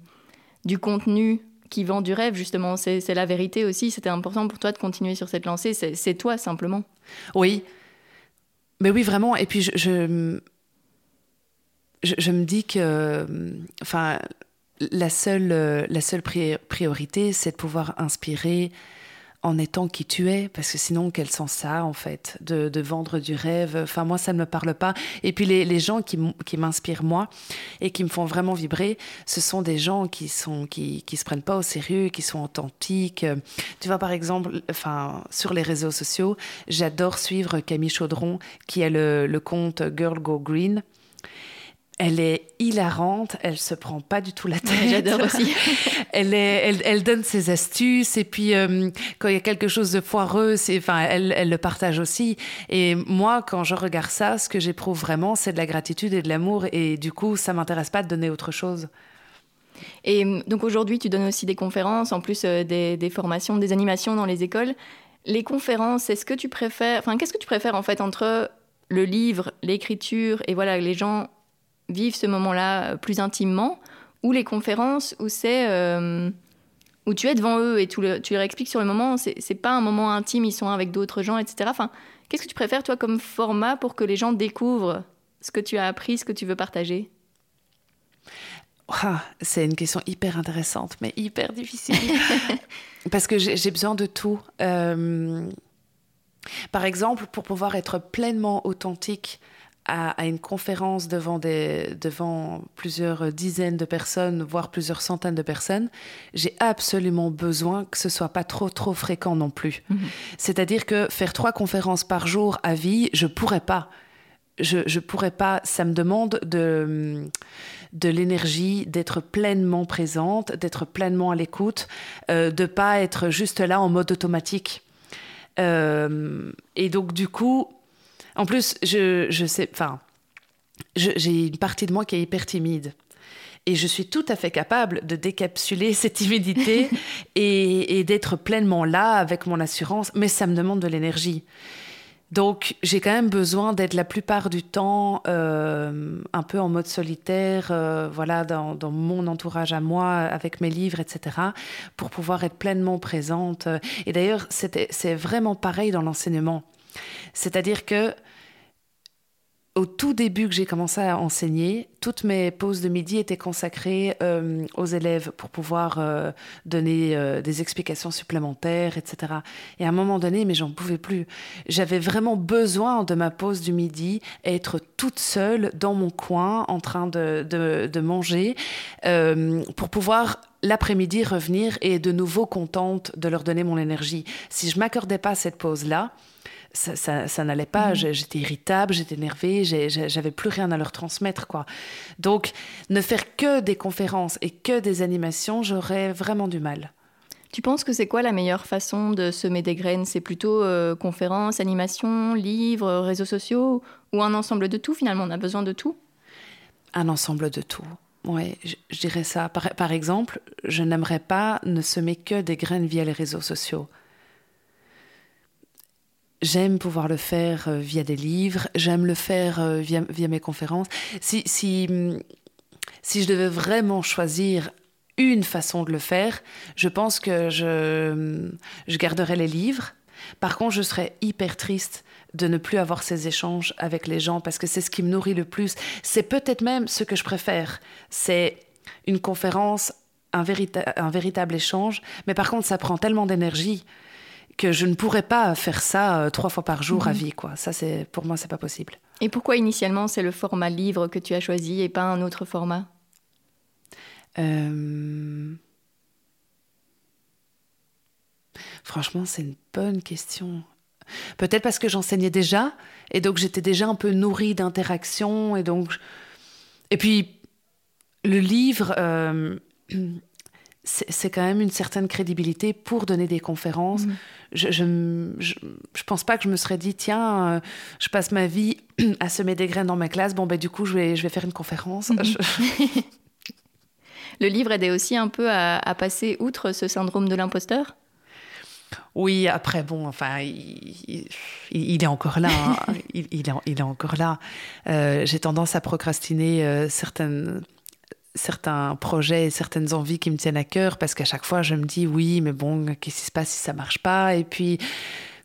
du contenu qui vend du rêve, justement. C'est la vérité aussi. C'était important pour toi de continuer sur cette lancée. C'est toi, simplement. Oui. Mais oui, vraiment. Et puis, je, je, je, me dis que. Enfin. La seule, la seule priorité, c'est de pouvoir inspirer en étant qui tu es, parce que sinon, quel sens ça en fait, de, de, vendre du rêve? Enfin, moi, ça ne me parle pas. Et puis, les, les gens qui, m'inspirent, moi, et qui me font vraiment vibrer, ce sont des gens qui sont qui, qui se prennent pas au sérieux, qui sont authentiques. Tu vois, par exemple, enfin, sur les réseaux sociaux, j'adore suivre Camille Chaudron, qui a le, le compte Girl Go Green. Elle est hilarante, elle se prend pas du tout la tête. J'adore aussi. (laughs) elle, est, elle, elle, donne ses astuces et puis euh, quand il y a quelque chose de foireux, c'est, enfin, elle, elle, le partage aussi. Et moi, quand je regarde ça, ce que j'éprouve vraiment, c'est de la gratitude et de l'amour et du coup, ça m'intéresse pas de donner autre chose. Et donc aujourd'hui, tu donnes aussi des conférences, en plus euh, des, des, formations, des animations dans les écoles. Les conférences, est-ce que tu préfères, enfin, qu'est-ce que tu préfères en fait entre le livre, l'écriture et voilà, les gens vivent ce moment-là euh, plus intimement, ou les conférences où c'est euh, où tu es devant eux et tu, le, tu leur expliques sur le moment, c'est pas un moment intime, ils sont avec d'autres gens, etc. Enfin, qu'est-ce que tu préfères toi comme format pour que les gens découvrent ce que tu as appris, ce que tu veux partager? Ah, c'est une question hyper intéressante, mais hyper difficile. (laughs) Parce que j'ai besoin de tout. Euh, par exemple, pour pouvoir être pleinement authentique à, à, une conférence devant, des, devant plusieurs dizaines de personnes, voire plusieurs centaines de personnes, j'ai absolument besoin que ce soit pas trop trop fréquent non plus. -hmm. C'est-à-dire que faire trois conférences par jour à vie, je pourrais pas. Je, je pourrais pas. Ça me demande de de l'énergie, d'être pleinement présente, d'être pleinement à l'écoute, euh, de pas être juste là en mode automatique. Euh, et donc du coup, en plus, je, je sais, enfin, j'ai une partie de moi qui est hyper timide. Et je suis tout à fait capable de décapsuler (laughs) cette timidité (laughs) et, et d'être pleinement là avec mon assurance, mais ça me demande de l'énergie. Donc j'ai quand même besoin d'être la plupart du temps euh, un peu en mode solitaire, euh, voilà, dans, dans, mon entourage à moi, avec mes livres, etc., pour pouvoir être pleinement présente. Et d'ailleurs, c'est vraiment pareil dans l'enseignement. C'est-à-dire que au tout début que j'ai commencé à enseigner, toutes mes pauses de midi étaient consacrées euh, aux élèves pour pouvoir euh, donner euh, des explications supplémentaires, etc. Et à un moment donné, mais j'en pouvais plus. J'avais vraiment besoin de ma pause du midi, être toute seule dans mon coin en train de, de, de manger, pour pouvoir l'après-midi revenir et de nouveau contente de leur donner mon énergie. Si je m'accordais pas cette pause-là, ça, ça, ça n'allait pas. Mmh. J'étais irritable, j'étais énervée, j'avais plus rien à leur transmettre, quoi. Donc, ne faire que des conférences et que des animations, j'aurais vraiment du mal. Tu penses que c'est quoi la meilleure façon de semer des graines? C'est plutôt euh, conférences, animations, livres, réseaux sociaux ou un ensemble de tout finalement? On a besoin de tout Un ensemble de tout. Oui, je, je, dirais ça. Par, par exemple, je n'aimerais pas ne semer que des graines via les réseaux sociaux. J'aime pouvoir le faire euh, via des livres, j'aime le faire euh, via, mes conférences. Si, si, si je devais vraiment choisir une façon de le faire, je pense que je, je garderais les livres. Par contre, je serais hyper triste de ne plus avoir ces échanges avec les gens parce que c'est ce qui me nourrit le plus. C'est peut-être même ce que je préfère. C'est une conférence, un véritable échange. Mais par contre, ça prend tellement d'énergie que je ne pourrais pas faire ça euh, trois fois par jour mmh. à vie quoi. Ça c'est pour moi c'est pas possible. Et pourquoi initialement c'est le format livre que tu as choisi et pas un autre format? Euh... franchement c'est une bonne question. Peut-être parce que j'enseignais déjà et donc j'étais déjà un peu nourrie d'interactions et donc et puis le livre euh c'est quand même une certaine crédibilité pour donner des conférences. Mmh. Je, je, je, je, pense pas que je me serais dit, tiens, euh, je passe ma vie (clears throat) à semer des graines dans ma classe, bon, ben, du coup, je vais, je vais faire une conférence. Mmh. (laughs) Le livre aidait aussi un peu à, à passer outre ce syndrome de l'imposteur? Oui, après, bon, enfin, il, il, il est encore là. Hein. (laughs) il, il, est, il est encore là. Euh, J'ai tendance à procrastiner euh, certaines certains projets et certaines envies qui me tiennent à cœur parce qu'à chaque fois je me dis oui mais bon qu'est-ce qui se passe si ça marche pas? Et puis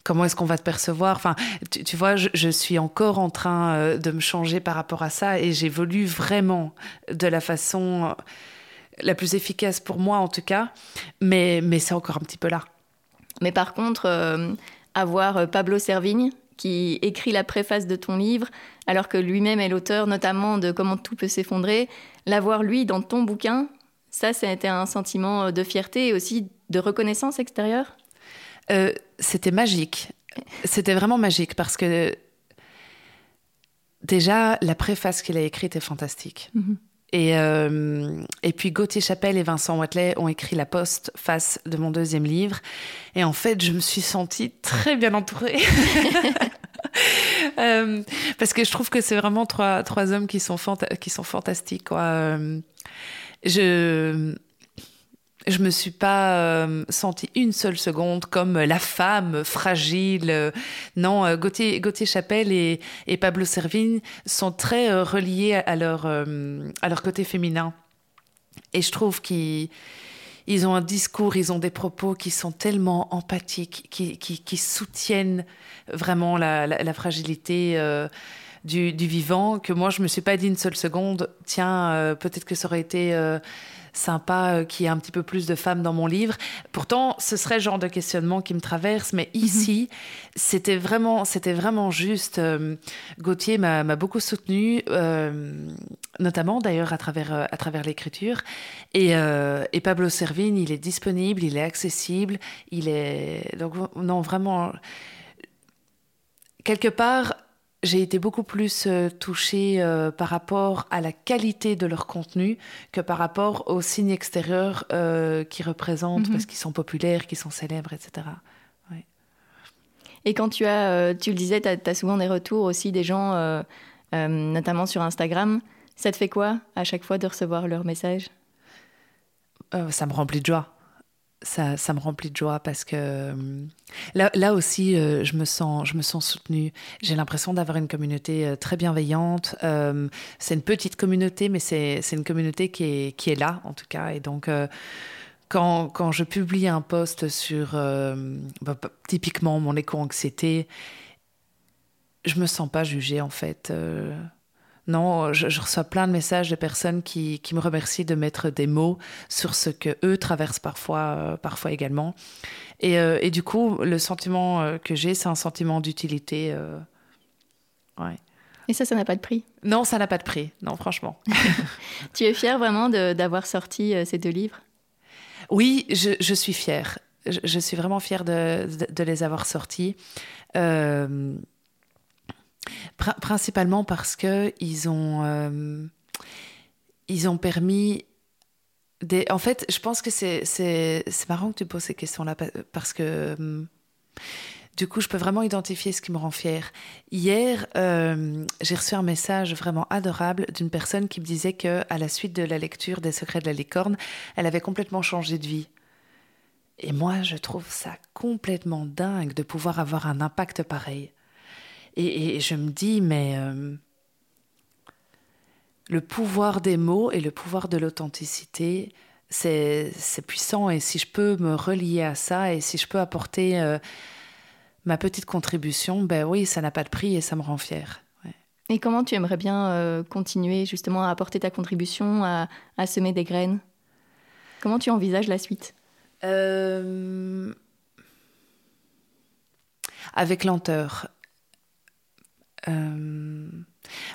comment est-ce qu'on va te percevoir? Enfin tu, vois je, suis encore en train euh, de me changer par rapport à ça et j'évolue vraiment de la façon euh, la plus efficace pour moi en tout cas. Mais mais c'est encore un petit peu là. Mais par contre, avoir Pablo Servigne, qui écrit la préface de ton livre, alors que lui-même est l'auteur notamment de Comment tout peut s'effondrer, l'avoir lui dans ton bouquin, ça, ça a été un sentiment de fierté et aussi de reconnaissance extérieure? Euh, C'était magique. C'était vraiment magique parce que déjà, la préface qu'il a écrite est fantastique. Mhm. Et, euh, et puis Gauthier Chapelle et Vincent Watley ont écrit la post-face de mon deuxième livre. Et en fait, je me suis sentie très bien entourée. (laughs) (laughs) Euh, parce que je trouve que c'est vraiment trois, trois hommes qui sont, qui sont fantastiques. Quoi. Euh, je je me suis pas euh, sentie une seule seconde comme la femme fragile. Non, Gauthier, Gauthier Chapelle et, et, Pablo Servigne sont très reliés à leur, à leur côté féminin. Et je trouve qu'ils ils ont un discours, ils ont des propos qui sont tellement empathiques, qui, soutiennent vraiment la, fragilité euh, du, vivant, que moi, je me suis pas dit une seule seconde, tiens, euh, peut-être que ça aurait été euh, sympa euh, qu'il y ait un petit peu plus de femmes dans mon livre. Pourtant, ce serait le genre de questionnement qui me traverse, mais mhm. ici, c'était vraiment, c'était vraiment juste. Euh, Gauthier m'a beaucoup soutenu, euh, notamment d'ailleurs à travers, à travers l'écriture. Et, et, Pablo Servigne, il est disponible, il est accessible, il est. Donc, non, vraiment. Quelque part, j'ai été beaucoup plus euh, touchée euh, par rapport à la qualité de leur contenu que par rapport aux signes extérieurs euh, qu'ils représentent, mhm. parce qu'ils sont populaires, qu'ils sont célèbres, etc. Et quand tu as, tu le disais, tu as, souvent des retours aussi des gens, notamment sur Instagram. Ça te fait quoi à chaque fois de recevoir leurs messages? Ça me remplit de joie ça, ça, me remplit de joie parce que euh, là, là aussi, euh, je, me sens, je me sens soutenue. J'ai l'impression d'avoir une communauté euh, très bienveillante. c'est une petite communauté, mais c'est une communauté qui est, qui est là, en tout cas. Et donc, quand, quand, je publie un post sur, bah, typiquement, mon éco-anxiété, je me sens pas jugée, en fait. Non, je, reçois plein de messages de personnes qui, me remercient de mettre des mots sur ce que eux traversent parfois, euh, parfois également. Euh, et, du coup, le sentiment euh, que j'ai, c'est un sentiment d'utilité. ouais. Et ça, ça n'a pas de prix? Non, ça n'a pas de prix. Non, franchement. (laughs) tu es fière vraiment d'avoir sorti ces deux livres? Oui, je, suis fière. Je, suis vraiment fière de, de les avoir sortis. Euh, principalement parce que ils ont, euh, ils ont permis. Des... En fait, je pense que c'est, marrant que tu poses ces questions-là parce que hum, du coup, je peux vraiment identifier ce qui me rend fière. Hier, euh, j'ai reçu un message vraiment adorable d'une personne qui me disait que, à la suite de la lecture des Secrets de la licorne, elle avait complètement changé de vie. Et moi, je trouve ça complètement dingue de pouvoir avoir un impact pareil. Et, je me dis, mais euh, le pouvoir des mots et le pouvoir de l'authenticité, c'est puissant. Et si je peux me relier à ça et si je peux apporter euh, ma petite contribution, ben oui, ça n'a pas de prix et ça me rend fière. Et comment tu aimerais bien euh, continuer justement à apporter ta contribution, à, à, semer des graines? Comment tu envisages la suite? Avec lenteur. Euh,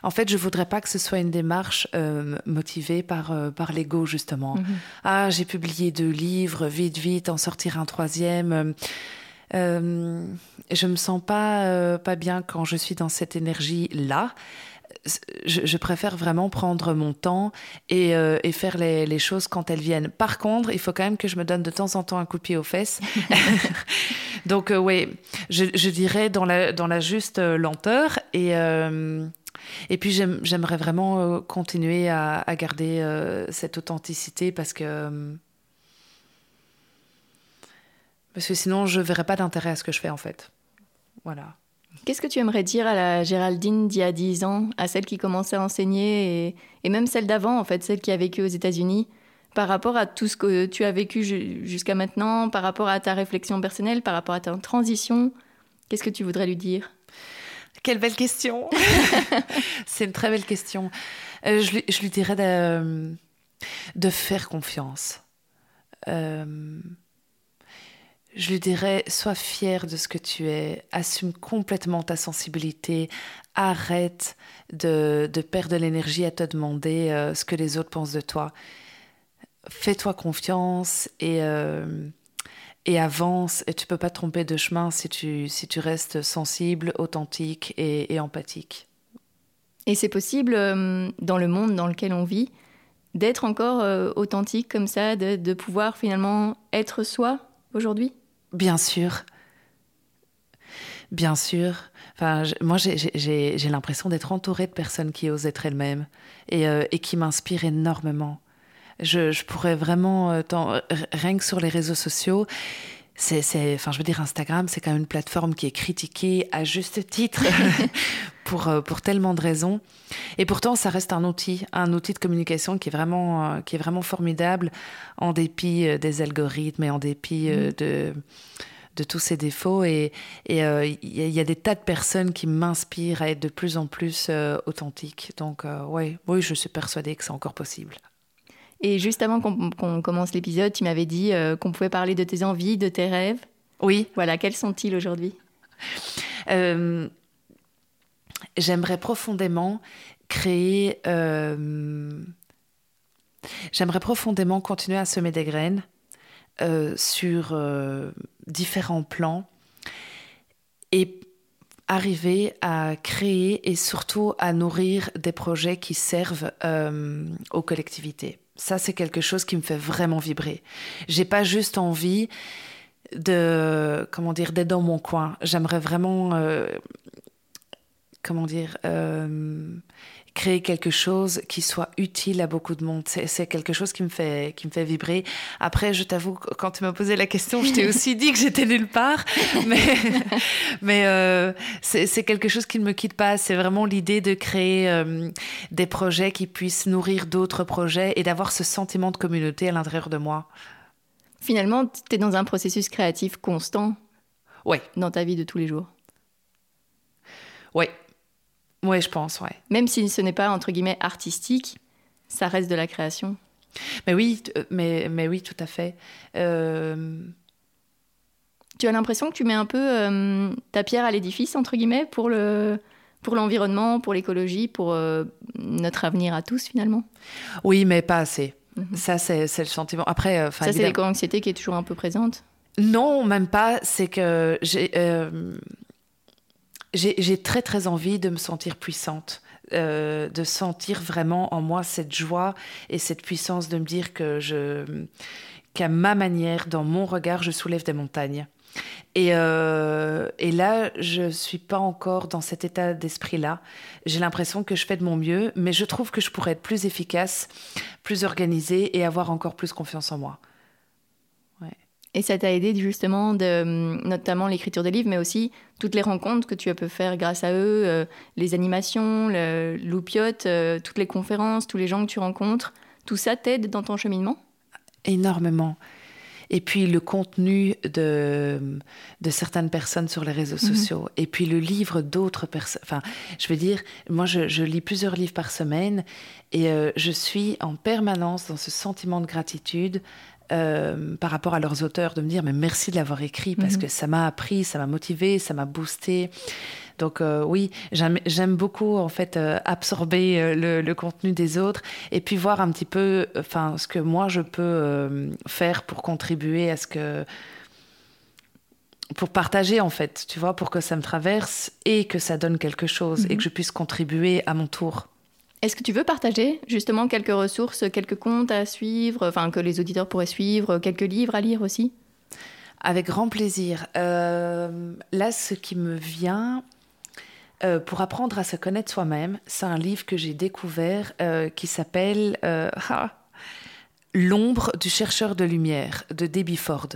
en fait, je voudrais pas que ce soit une démarche euh, motivée par, euh, par l'ego, justement. Mhm. Ah, j'ai publié deux livres, vite, vite, en sortir un troisième. je me sens pas, pas bien quand je suis dans cette énergie-là je, préfère vraiment prendre mon temps et, euh, faire les, choses quand elles viennent. Par contre, il faut quand même que je me donne de temps en temps un coup de pied aux fesses. (laughs) (laughs) Donc, euh, oui, je, dirais dans la, dans la juste euh, lenteur. Et, et puis, j'aimerais vraiment continuer à, à garder cette authenticité parce que. Parce que sinon, je ne verrais pas d'intérêt à ce que je fais, en fait. Voilà. Qu'est-ce que tu aimerais dire à la Géraldine d'il y a 10 ans, à celle qui commençait à enseigner et, même celle d'avant, en fait, celle qui a vécu aux États-Unis, par rapport à tout ce que tu as vécu jusqu'à maintenant, par rapport à ta réflexion personnelle, par rapport à ta transition? Qu'est-ce que tu voudrais lui dire? Quelle belle question (laughs) C'est une très belle question. Euh, je, lui, dirais de, faire confiance. Euh, je lui dirais, sois fier de ce que tu es, assume complètement ta sensibilité, arrête de, perdre de l'énergie à te demander euh, ce que les autres pensent de toi. Fais-toi confiance et, euh, et avance. Et tu peux pas tromper de chemin si tu, si tu restes sensible, authentique et, empathique. Et c'est possible, euh, dans le monde dans lequel on vit, d'être encore authentique comme ça, de, de pouvoir finalement être soi aujourd'hui? Bien sûr. Bien sûr. Enfin, moi, j'ai l'impression d'être entourée de personnes qui osent être elles-mêmes et, euh, qui m'inspirent énormément. Je, je, pourrais vraiment, euh, rien que sur les réseaux sociaux, c'est, enfin, je veux dire, Instagram, c'est quand même une plateforme qui est critiquée à juste titre (laughs) pour, euh, pour tellement de raisons. Et pourtant, ça reste un outil, un outil de communication qui est vraiment, qui est vraiment formidable en dépit des algorithmes et en dépit mmh. de de tous ces défauts. Et il euh, y, a des tas de personnes qui m'inspirent à être de plus en plus euh, authentique. Donc, euh, ouais, oui, je suis persuadée que c'est encore possible. Et juste avant qu'on commence l'épisode, tu m'avais dit qu'on pouvait parler de tes envies, de tes rêves. Oui. Voilà, quels sont-ils aujourd'hui? J'aimerais profondément créer... J'aimerais profondément continuer à semer des graines euh, sur euh, différents plans et arriver à créer et surtout à nourrir des projets qui servent euh, aux collectivités. Ça, c'est quelque chose qui me fait vraiment vibrer. J'ai pas juste envie de, comment dire, d'être dans mon coin. J'aimerais vraiment, comment dire, créer quelque chose qui soit utile à beaucoup de monde. C'est quelque chose qui me fait, qui me fait vibrer. Après, je t'avoue, quand tu m'as posé la question, je t'ai (laughs) aussi dit que j'étais nulle part. Mais, (laughs) mais euh, c'est quelque chose qui ne me quitte pas. C'est vraiment l'idée de créer euh, des projets qui puissent nourrir d'autres projets et d'avoir ce sentiment de communauté à l'intérieur de moi. Finalement, tu es dans un processus créatif constant. Oui. Dans ta vie de tous les jours? Oui, oui, je pense, ouais. Même si ce n'est pas, entre guillemets, artistique, ça reste de la création. Mais oui, euh, mais, mais oui, tout à fait. Euh, tu as l'impression que tu mets un peu euh, ta pierre à l'édifice, entre guillemets, pour le pour l'environnement, pour l'écologie, pour notre avenir à tous, finalement? Oui, mais pas assez. Mhm. Ça, c'est le sentiment. Après, ça, c'est l'éco-anxiété qui est toujours un peu présente? Non, même pas. C'est que j'ai j'ai très très envie de me sentir puissante. Euh, de sentir vraiment en moi cette joie et cette puissance de me dire que je qu'à ma manière, dans mon regard, je soulève des montagnes. Et, euh, et là, je suis pas encore dans cet état d'esprit-là. J'ai l'impression que je fais de mon mieux, mais je trouve que je pourrais être plus efficace, plus organisée et avoir encore plus confiance en moi. Et ça t'a aidé justement, de, notamment l'écriture des livres, mais aussi toutes les rencontres que tu as pu faire grâce à eux, euh, les animations, le loupiote, euh, toutes les conférences, tous les gens que tu rencontres. Tout ça t'aide dans ton cheminement? Énormément. Et puis le contenu de, de certaines personnes sur les réseaux mhm. sociaux. Et puis le livre d'autres personnes. Enfin, je veux dire, moi, je, lis plusieurs livres par semaine et euh, je suis en permanence dans ce sentiment de gratitude euh, par rapport à leurs auteurs, de me dire mais merci de l'avoir écrit parce mhm. que ça m'a appris, ça m'a motivé, ça m'a boosté. Donc euh, oui, j'aime beaucoup en fait euh, absorber le, contenu des autres et puis voir un petit peu, enfin ce que moi je peux faire pour contribuer à ce que pour partager en fait, tu vois, pour que ça me traverse et que ça donne quelque chose et mhm. que je puisse contribuer à mon tour. Est-ce que tu veux partager justement quelques ressources, quelques comptes à suivre, enfin que les auditeurs pourraient suivre, quelques livres à lire aussi? Avec grand plaisir. Euh, là, ce qui me vient euh, pour apprendre à se connaître soi-même, c'est un livre que j'ai découvert euh, qui s'appelle (laughs) ah, L'ombre du chercheur de lumière de Debbie Ford.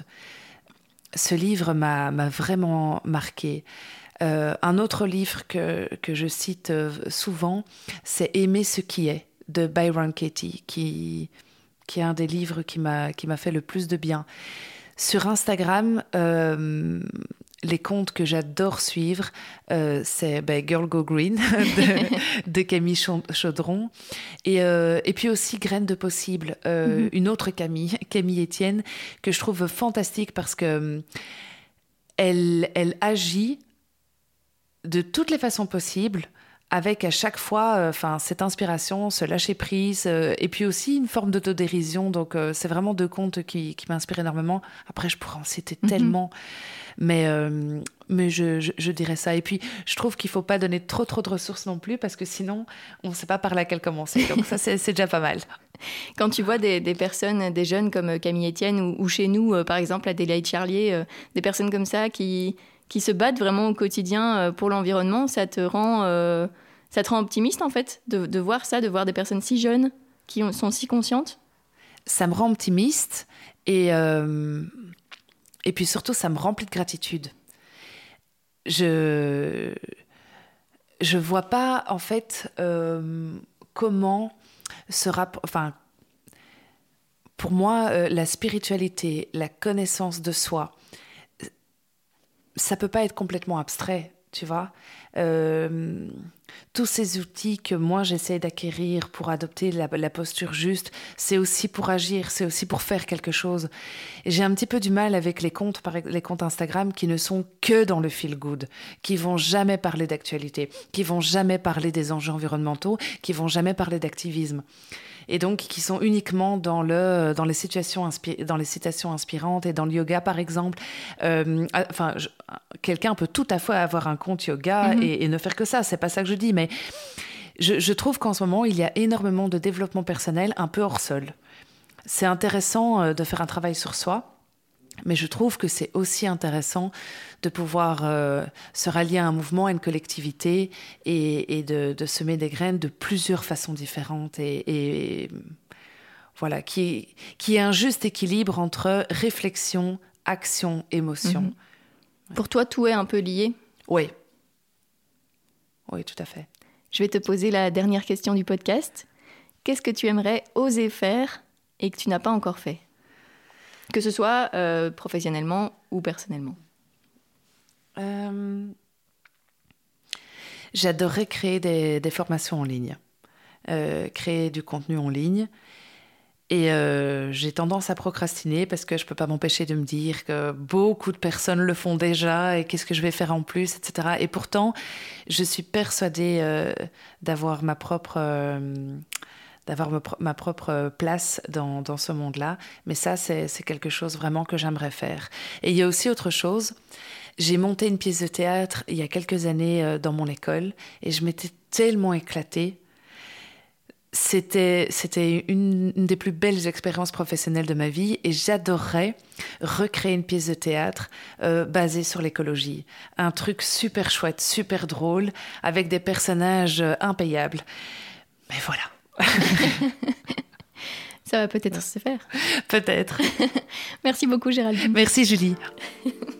Ce livre m'a vraiment marqué. Euh, un autre livre que, que je cite euh, souvent, c'est Aimer ce qui est de Byron Katie, qui, qui est un des livres qui m'a fait le plus de bien. Sur Instagram, euh, les comptes que j'adore suivre, euh, c'est ben, Girl Go Green (laughs) (laughs) de, Camille Chaudron. Et, euh, et, puis aussi Graines de Possible, euh, mhm. une autre Camille, (laughs) Camille Etienne, que je trouve fantastique parce que elle, elle agit de toutes les façons possibles avec à chaque fois enfin cette inspiration, ce lâcher prise, et puis aussi une forme d'autodérision. Donc c'est vraiment deux contes qui, qui m'inspirent énormément. Après, je pourrais en citer mhm. tellement. Mais, euh, mais je, je, dirais ça. Et puis, je trouve qu'il ne faut pas donner trop, trop de ressources non plus, parce que sinon, on ne sait pas par laquelle commencer. Donc, ça, c'est déjà pas mal. (laughs) Quand tu vois des, des, personnes, des jeunes comme Camille Etienne ou, chez nous, euh, par exemple, Adélaïde Charlier, euh, des personnes comme ça qui, qui se battent vraiment au quotidien pour l'environnement, ça te rend, ça te rend optimiste en fait de, voir ça, de voir des personnes si jeunes qui sont si conscientes Ça me rend optimiste et et puis surtout, ça me remplit de gratitude. Je je vois pas en fait euh, comment se rapport. Enfin, pour moi, euh, la spiritualité, la connaissance de soi, ça peut pas être complètement abstrait, tu vois. Euh, tous ces outils que moi j'essaie d'acquérir pour adopter la, posture juste, c'est aussi pour agir, c'est aussi pour faire quelque chose. J'ai un petit peu du mal avec les comptes, les comptes Instagram qui ne sont que dans le feel good, qui vont jamais parler d'actualité, qui vont jamais parler des enjeux environnementaux, qui vont jamais parler d'activisme et donc qui sont uniquement dans, le, dans, les, situations dans les citations inspirantes et dans le yoga, par exemple. Euh, enfin, quelqu'un peut tout à fait avoir un compte yoga mhm. et, ne faire que ça. C'est pas ça que je dis, mais je, je trouve qu'en ce moment, il y a énormément de développement personnel un peu hors sol. C'est intéressant euh, de faire un travail sur soi. Mais je trouve que c'est aussi intéressant de pouvoir euh, se rallier à un mouvement, à une collectivité et, de, semer des graines de plusieurs façons différentes et, voilà, qui, qui est un juste équilibre entre réflexion, action, émotion. Mhm. Pour toi, tout est un peu lié? Oui. Oui, tout à fait. Je vais te poser la dernière question du podcast. Qu'est-ce que tu aimerais oser faire et que tu n'as pas encore fait? Que ce soit euh, professionnellement ou personnellement euh, J'adorerais créer des, formations en ligne, euh, créer du contenu en ligne. Et j'ai tendance à procrastiner parce que je ne peux pas m'empêcher de me dire que beaucoup de personnes le font déjà et qu'est-ce que je vais faire en plus, etc. Et pourtant, je suis persuadée d'avoir ma propre d'avoir ma propre place dans, ce monde-là. Mais ça, c'est quelque chose vraiment que j'aimerais faire. Et il y a aussi autre chose. J'ai monté une pièce de théâtre il y a quelques années euh, dans mon école et je m'étais tellement éclatée. C'était, c'était une, des plus belles expériences professionnelles de ma vie et j'adorerais recréer une pièce de théâtre euh, basée sur l'écologie. Un truc super chouette, super drôle, avec des personnages euh, impayables. Mais voilà, (laughs) Ça va peut-être se faire. Peut-être. (laughs) Merci beaucoup Géraldine. Merci Julie. (laughs)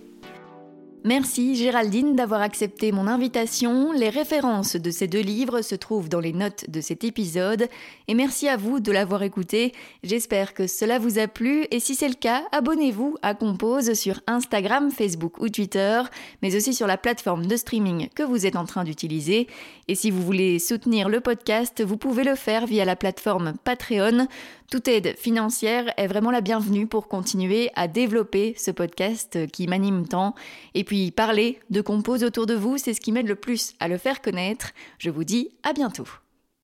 Merci Géraldine d'avoir accepté mon invitation. Les références de ces deux livres se trouvent dans les notes de cet épisode. Et merci à vous de l'avoir écouté. J'espère que cela vous a plu. Et si c'est le cas, abonnez-vous à Compose sur Instagram, Facebook ou Twitter, mais aussi sur la plateforme de streaming que vous êtes en train d'utiliser. Et si vous voulez soutenir le podcast, vous pouvez le faire via la plateforme Patreon. Toute aide financière est vraiment la bienvenue pour continuer à développer ce podcast qui m'anime tant. Et puis parler de compose autour de vous, c'est ce qui m'aide le plus à le faire connaître. Je vous dis à bientôt.